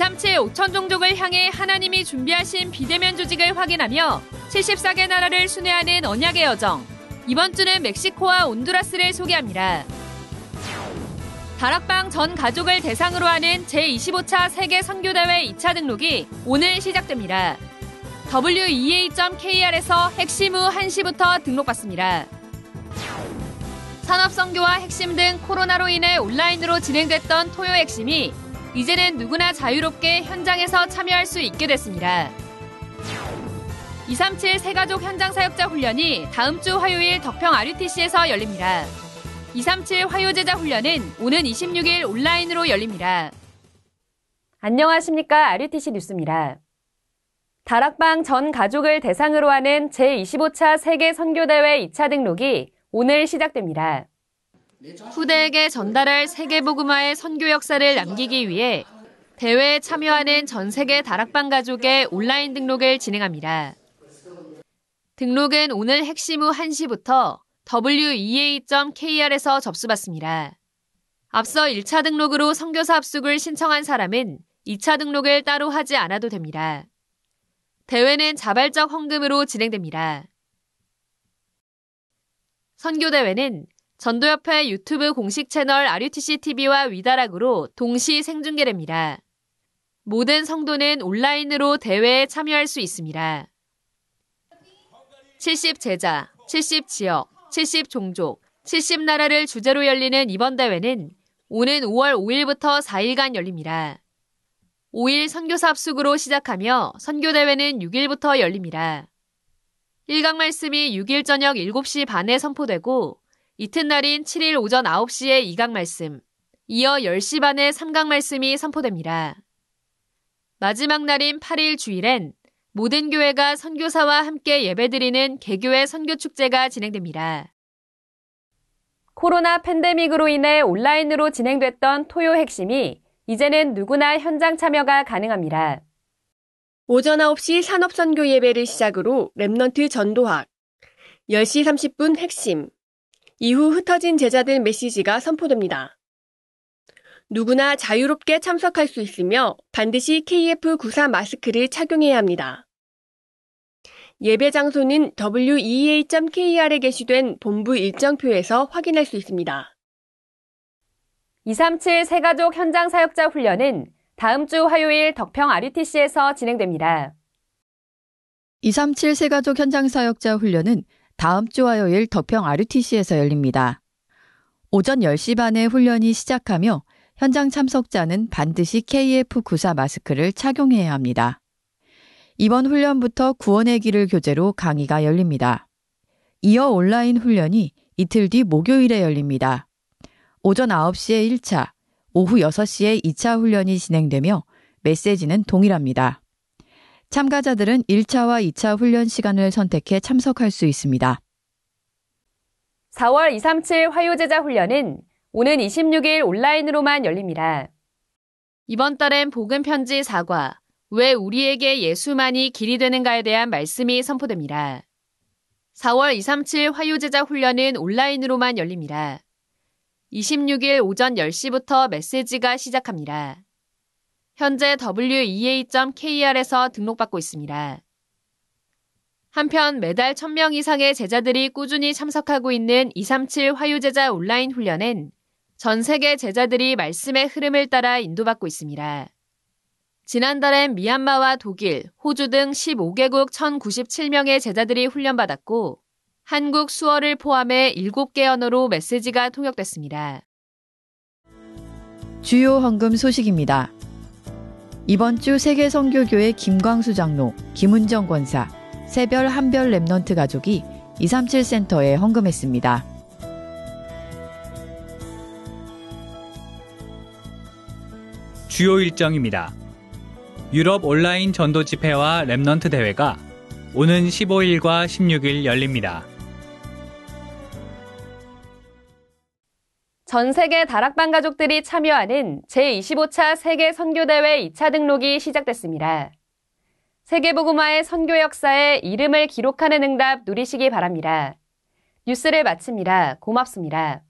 237 5천 종족을 향해 하나님이 준비하신 비대면 조직을 확인하며 74개 나라를 순회하는 언약의 여정. 이번 주는 멕시코와 온두라스를 소개합니다. 다락방 전 가족을 대상으로 하는 제25차 세계 선교대회 2차 등록이 오늘 시작됩니다. wea.kr에서 핵심 후 1시부터 등록받습니다. 산업선교와 핵심 등 코로나로 인해 온라인으로 진행됐던 토요 핵심이 이제는 누구나 자유롭게 현장에서 참여할 수 있게 됐습니다. 237 세가족 현장 사역자 훈련이 다음 주 화요일 덕평 RUTC에서 열립니다. 237 화요제자 훈련은 오는 26일 온라인으로 열립니다. 안녕하십니까. RUTC 뉴스입니다. 다락방 전 가족을 대상으로 하는 제25차 세계 선교대회 2차 등록이 오늘 시작됩니다. 후대에게 전달할 세계복음화의 선교 역사를 남기기 위해 대회에 참여하는 전 세계 다락방 가족의 온라인 등록을 진행합니다. 등록은 오늘 핵심 후 1시부터 wea.kr에서 접수받습니다. 앞서 1차 등록으로 선교사 합숙을 신청한 사람은 2차 등록을 따로 하지 않아도 됩니다. 대회는 자발적 헌금으로 진행됩니다. 선교대회는 전도협회 유튜브 공식 채널 RUTC TV와 위다락으로 동시 생중계됩니다. 모든 성도는 온라인으로 대회에 참여할 수 있습니다. 70 제자, 70 지역, 70 종족, 70 나라를 주제로 열리는 이번 대회는 오는 5월 5일부터 4일간 열립니다. 5일 선교사 합숙으로 시작하며 선교대회는 6일부터 열립니다. 1강 말씀이 6일 저녁 7시 반에 선포되고 이튿날인 7일 오전 9시에 2강 말씀, 이어 10시 반에 3강 말씀이 선포됩니다. 마지막 날인 8일 주일엔 모든 교회가 선교사와 함께 예배드리는 개교회 선교축제가 진행됩니다. 코로나 팬데믹으로 인해 온라인으로 진행됐던 토요 핵심이 이제는 누구나 현장 참여가 가능합니다. 오전 9시 산업선교 예배를 시작으로 렘넌트 전도학, 10시 30분 핵심, 이후 흩어진 제자들 메시지가 선포됩니다. 누구나 자유롭게 참석할 수 있으며 반드시 KF94 마스크를 착용해야 합니다. 예배 장소는 wea.kr에 게시된 본부 일정표에서 확인할 수 있습니다. 237 새가족 현장 사역자 훈련은 다음 주 화요일 덕평 RUTC에서 진행됩니다. 237 세가족 현장 사역자 훈련은 다음 주 화요일 덕평 RUTC에서 열립니다. 오전 10시 반에 훈련이 시작하며 현장 참석자는 반드시 KF94 마스크를 착용해야 합니다. 이번 훈련부터 구원의 길을 교재로 강의가 열립니다. 이어 온라인 훈련이 이틀 뒤 목요일에 열립니다. 오전 9시에 1차, 오후 6시에 2차 훈련이 진행되며 메시지는 동일합니다. 참가자들은 1차와 2차 훈련 시간을 선택해 참석할 수 있습니다. 4월 237 화요제자 훈련은 오는 26일 온라인으로만 열립니다. 이번 달엔 복음 편지 4과 왜 우리에게 예수만이 길이 되는가에 대한 말씀이 선포됩니다. 4월 237 화요제자 훈련은 온라인으로만 열립니다. 26일 오전 10시부터 메시지가 시작합니다. 현재 wea.kr에서 등록받고 있습니다. 한편 매달 1000명 이상의 제자들이 꾸준히 참석하고 있는 237 화요제자 온라인 훈련엔 전 세계 제자들이 말씀의 흐름을 따라 인도받고 있습니다. 지난달엔 미얀마와 독일, 호주 등 15개국 1097명의 제자들이 훈련받았고 한국 수어를 포함해 7개 언어로 메시지가 통역됐습니다. 주요 헌금 소식입니다. 이번 주 세계선교교회 김광수 장로, 김은정 권사, 세별 한별 Remnant 가족이 237 센터에 헌금했습니다. 주요 일정입니다. 유럽 온라인 전도 집회와 Remnant 대회가 오는 15일과 16일 열립니다. 전 세계 다락방 가족들이 참여하는 제25차 세계 선교대회 2차 등록이 시작됐습니다. 세계복음화의 선교 역사에 이름을 기록하는 응답 누리시기 바랍니다. 뉴스를 마칩니다. 고맙습니다.